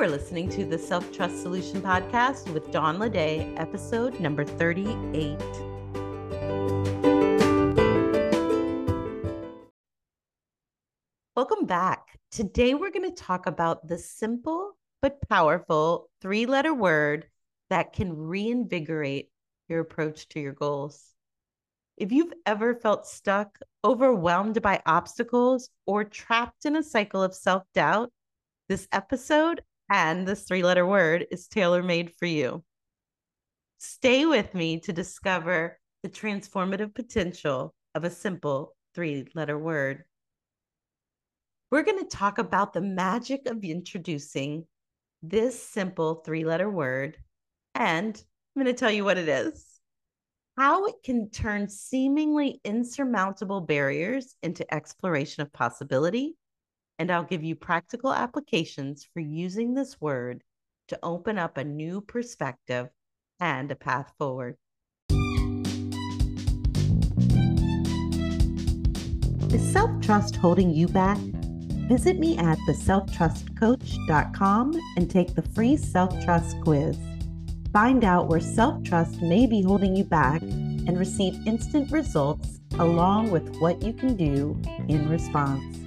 You are listening to the Self Trust Solution Podcast with Dawn Lede, episode number 38. Welcome back. Today we're going to talk about the simple but powerful three letter word that can reinvigorate your approach to your goals. If you've ever felt stuck, overwhelmed by obstacles, or trapped in a cycle of self doubt, this episode and this three letter word is tailor made for you. Stay with me to discover the transformative potential of a simple three letter word. We're going to talk about the magic of introducing this simple three letter word, and I'm going to tell you what it is how it can turn seemingly insurmountable barriers into exploration of possibility and I'll give you practical applications for using this word to open up a new perspective and a path forward. Is self trust holding you back? Visit me at theselftrustcoach.com and take the free self trust quiz. Find out where self trust may be holding you back and receive instant results along with what you can do in response.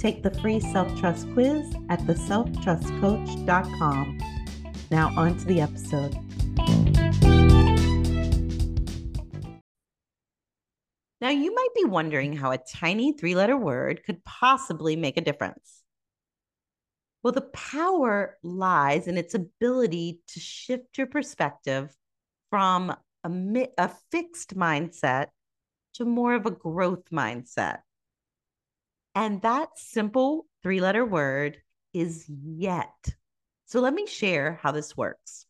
Take the free self trust quiz at theselftrustcoach.com. Now, on to the episode. Now, you might be wondering how a tiny three letter word could possibly make a difference. Well, the power lies in its ability to shift your perspective from a, a fixed mindset to more of a growth mindset. And that simple three letter word is yet. So let me share how this works.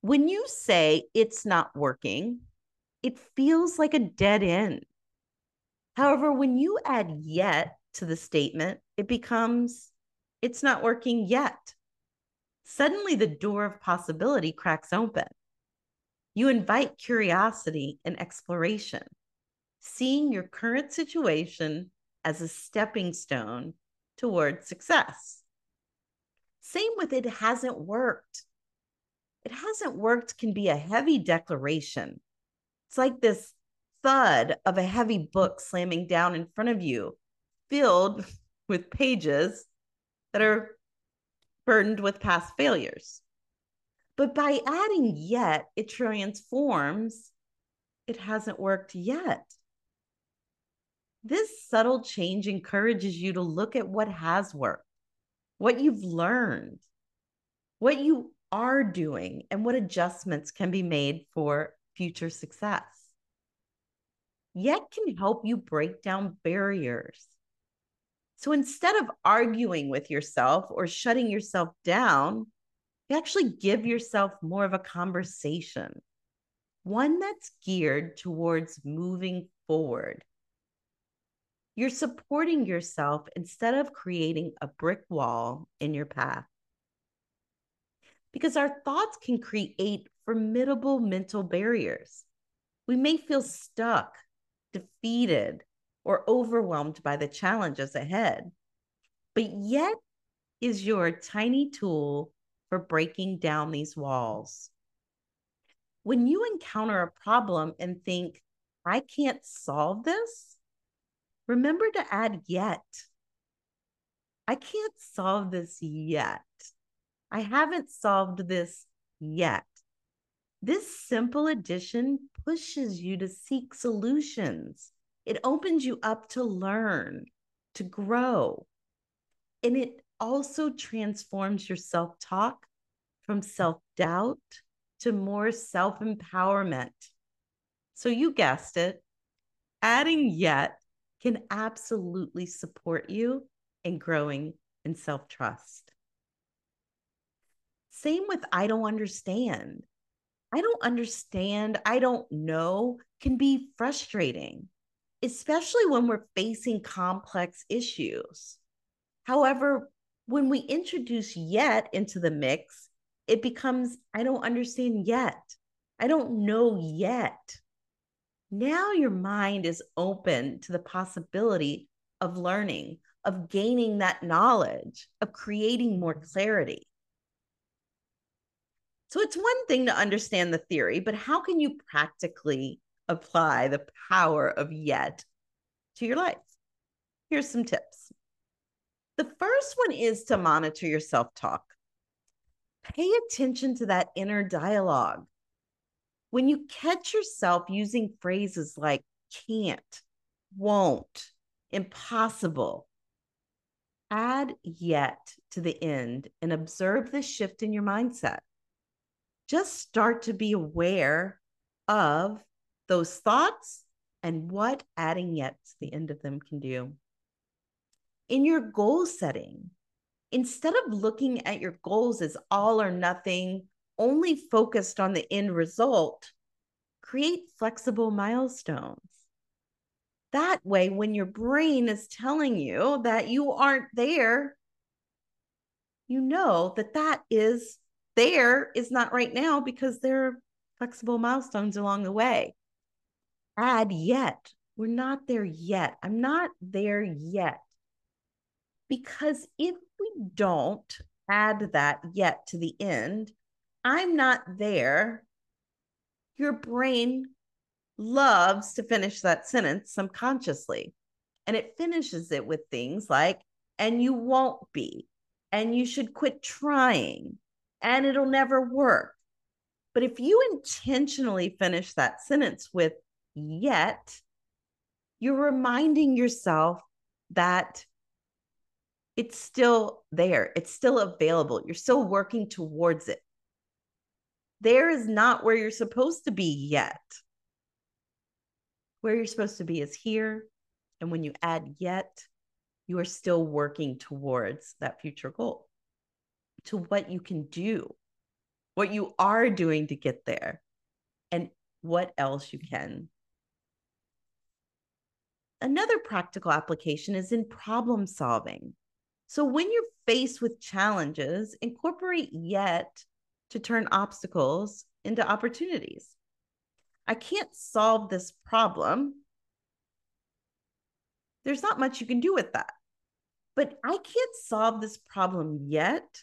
When you say it's not working, it feels like a dead end. However, when you add yet to the statement, it becomes it's not working yet. Suddenly, the door of possibility cracks open. You invite curiosity and exploration, seeing your current situation as a stepping stone towards success. Same with it hasn't worked. It hasn't worked can be a heavy declaration. It's like this thud of a heavy book slamming down in front of you, filled with pages that are burdened with past failures. But by adding yet, it transforms, it hasn't worked yet. This subtle change encourages you to look at what has worked, what you've learned, what you are doing, and what adjustments can be made for future success. Yet can help you break down barriers. So instead of arguing with yourself or shutting yourself down, you actually give yourself more of a conversation, one that's geared towards moving forward you're supporting yourself instead of creating a brick wall in your path. Because our thoughts can create formidable mental barriers. We may feel stuck, defeated, or overwhelmed by the challenges ahead, but yet is your tiny tool for breaking down these walls. When you encounter a problem and think, I can't solve this, remember to add yet. I can't solve this yet. I haven't solved this yet. This simple addition pushes you to seek solutions. It opens you up to learn, to grow. And it also transforms your self talk from self doubt to more self empowerment. So you guessed it, adding yet can absolutely support you in growing in self trust. Same with I don't understand. I don't understand, I don't know can be frustrating, especially when we're facing complex issues. However, when we introduce yet into the mix, it becomes I don't understand yet. I don't know yet. Now your mind is open to the possibility of learning, of gaining that knowledge, of creating more clarity. So it's one thing to understand the theory, but how can you practically apply the power of yet to your life? Here's some tips. The first one is to monitor your self talk. Pay attention to that inner dialogue. When you catch yourself using phrases like can't, won't, impossible, add yet to the end and observe the shift in your mindset. Just start to be aware of those thoughts and what adding yet to the end of them can do. In your goal setting, instead of looking at your goals as all or nothing, only focused on the end result, create flexible milestones. That way, when your brain is telling you that you aren't there, you know that that is there is not right now because there are flexible milestones along the way. Add yet. We're not there yet. I'm not there yet. Because if we don't add that yet to the end, I'm not there. Your brain loves to finish that sentence subconsciously. And it finishes it with things like, and you won't be, and you should quit trying, and it'll never work. But if you intentionally finish that sentence with yet, you're reminding yourself that it's still there, it's still available, you're still working towards it. There is not where you're supposed to be yet. Where you're supposed to be is here. And when you add yet, you are still working towards that future goal to what you can do, what you are doing to get there, and what else you can. Another practical application is in problem solving. So when you're faced with challenges, incorporate yet to turn obstacles into opportunities. I can't solve this problem. There's not much you can do with that. But I can't solve this problem yet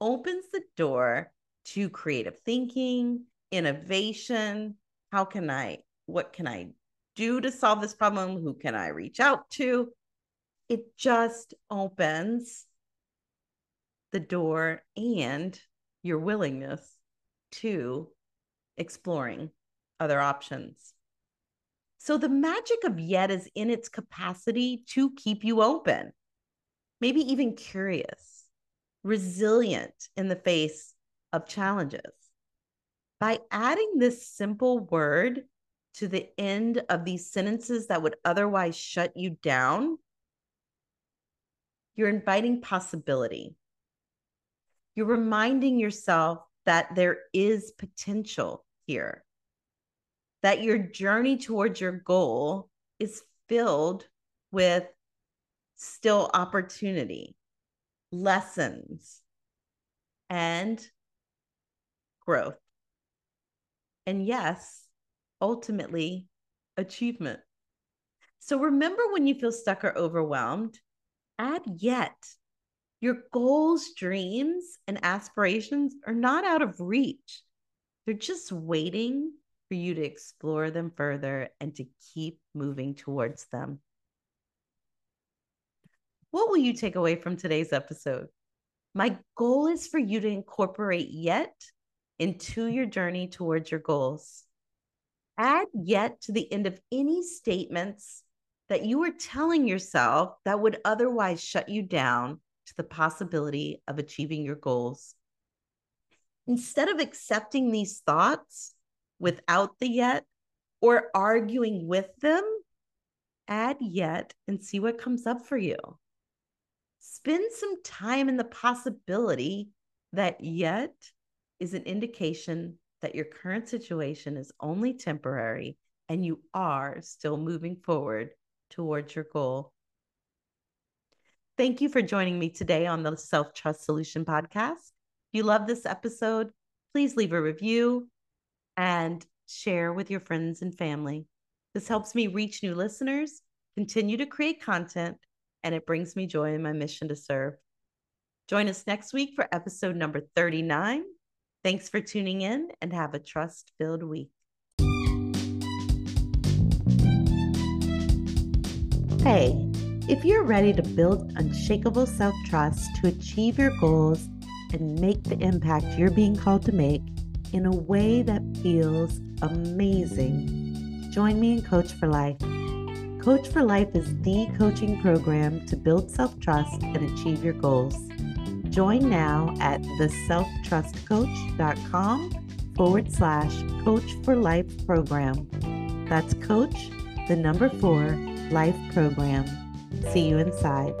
opens the door to creative thinking, innovation. How can I, what can I do to solve this problem? Who can I reach out to? It just opens the door and your willingness to exploring other options. So the magic of yet is in its capacity to keep you open, maybe even curious, resilient in the face of challenges. By adding this simple word to the end of these sentences that would otherwise shut you down, you're inviting possibility. You're reminding yourself that there is potential here that your journey towards your goal is filled with still opportunity, lessons, and growth. And yes, ultimately, achievement. So remember when you feel stuck or overwhelmed, add yet. Your goals, dreams, and aspirations are not out of reach. They're just waiting for you to explore them further and to keep moving towards them. What will you take away from today's episode? My goal is for you to incorporate yet into your journey towards your goals. Add yet to the end of any statements that you are telling yourself that would otherwise shut you down to the possibility of achieving your goals. Instead of accepting these thoughts without the yet or arguing with them, add yet and see what comes up for you. Spend some time in the possibility that yet is an indication that your current situation is only temporary and you are still moving forward towards your goal. Thank you for joining me today on the Self Trust Solution podcast. If you love this episode, please leave a review and share with your friends and family. This helps me reach new listeners, continue to create content, and it brings me joy in my mission to serve. Join us next week for episode number 39. Thanks for tuning in and have a trust filled week. Hey, if you're ready to build unshakable self trust to achieve your goals and make the impact you're being called to make in a way that feels amazing, join me in Coach4Life. Coach for Life is the coaching program to build self trust and achieve your goals. Join now at theselftrustcoach.com forward slash coach for life program. That's coach, the number four, life program. See you inside.